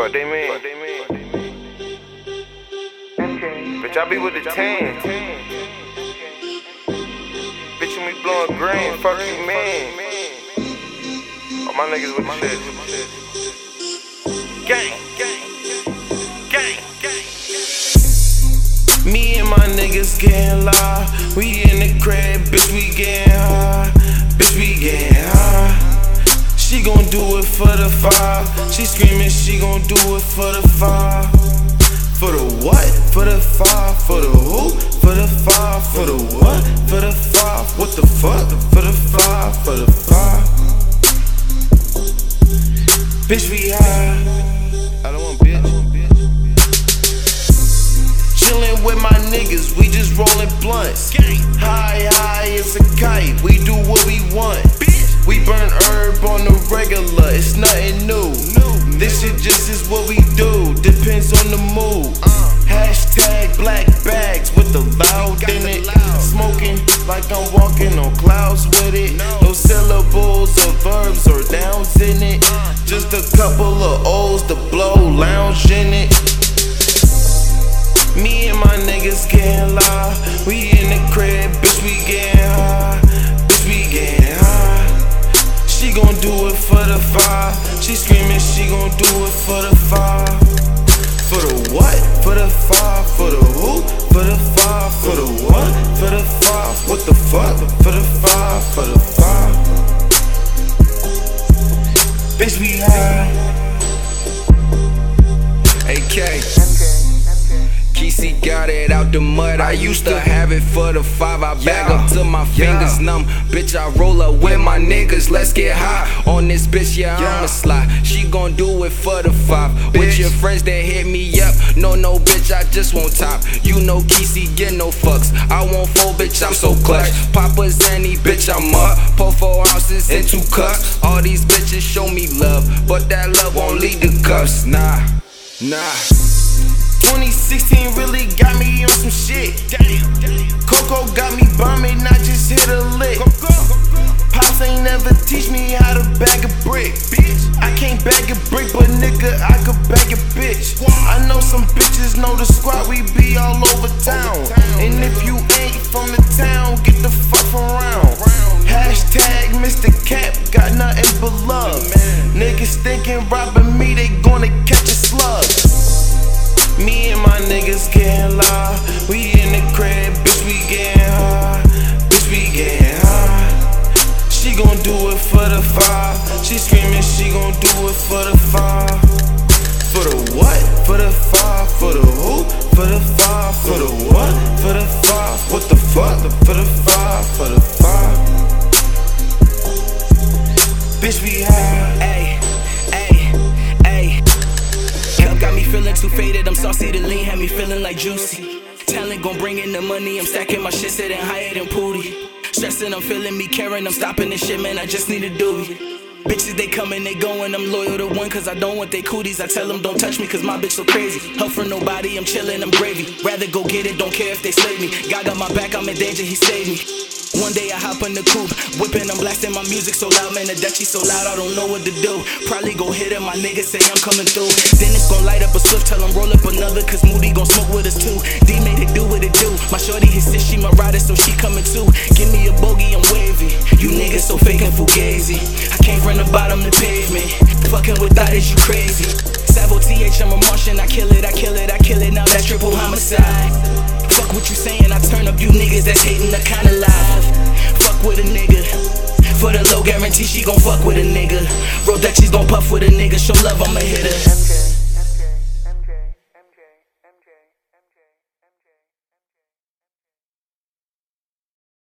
Fuck they mean. Fuck they mean. Bitch, I be with the team. Bitch, you me blowing green. Fuck you, man. All my niggas with the shit. Gang, gang, gang, gang. Me and my niggas getting loud. We in the crib, bitch, we getting high. For the five. She screaming, she gon' do it for the five. For the what? For the five. For the who? For the five. For the what? For the five. What the fuck? For the five. For the five. Bitch, we high. I don't want bitch. Chillin' with my niggas, we just rollin' blunts. High, high, it's a kite. We do what we want. We burn herb on the regular, it's nothing new. This shit just is what we do, depends on the mood. Hashtag black bags with the loud in it. Smoking like I'm walking on clouds with it. No syllables or verbs or nouns in it. Just a couple of O's to blow, lounge in it. Me and my niggas getting loud. We in the crib, bitch, we getting high. She screaming, she gon' do it for the five. For the what? For the five. For the who? For the five. For the what? For the five. What the fuck? For the five. For the five. Bitch, we high. AK. Keyce got it out the mud. I used to have it for the five. I bag up till my fingers numb. Bitch, I roll up with my niggas. Let's get high on this bitch. Yeah, I'ma slide. She gon' do it for the five. With your friends that hit me up. No, no, bitch, I just won't top. You know Keyce get no fucks. I want four, bitch, I'm so clutch. Papa's any bitch, I'm up. Pour four ounces in two cups. All these bitches show me love, but that love won't lead to cuffs. Nah, nah. 2016 really got me on some shit. Coco got me bumming, I just hit a lick. Pops ain't never teach me how to bag a brick. I can't bag a brick, but nigga, I could bag a bitch. I know some bitches know the squad, we be all over town. And if you ain't from the town, get the fuck around. Hashtag Mr. Cap, got nothing but love. Niggas thinking robbing me, gon' do it for the five. For the what? For the five. For the who? For the five. For the what? For the five. What the fuck? For the five. For the five. Bitch, we high. Ayy, ayy, ayy. Cup got me feeling too faded. I'm saucy to lean, had me feeling like juicy. Talent gon' bring in the money. I'm stacking my shit, sitting higher than Pooty. Stressing, I'm feeling me, caring. I'm stopping this shit, man. I just need a doobie. Bitches, they coming, they going. I'm loyal to one, cause I don't want they cooties. I tell them don't touch me, cause my bitch so crazy. Help for nobody, I'm chillin', I'm gravy. Rather go get it, don't care if they slay me. God got my back, I'm in danger, he saved me. One day I hop in the coupe, whipping, I'm blasting my music so loud, man. The Dutchie so loud, I don't know what to do. Probably go hit him, my niggas say I'm coming through. Then it's gon' light up a swift, tell him roll up another, cause Moody gon' smoke with us too. D made it do what it do. My shorty, his sis, she my rider, so she coming too. Give me a bogey, I'm wavy. You niggas so fake and fugazi. Came from the bottom to pavement. Fucking with that is you crazy. Sav OTH, I'm a Martian, I kill it, I kill it, I kill it. Now that's triple homicide. Fuck what you saying, I turn up you niggas that's hating the kinda live. Fuck with a nigga. For the low guarantee, she gon' fuck with a nigga. Roll Dutchies gon' puff with a nigga. Show love, I'm a hitter.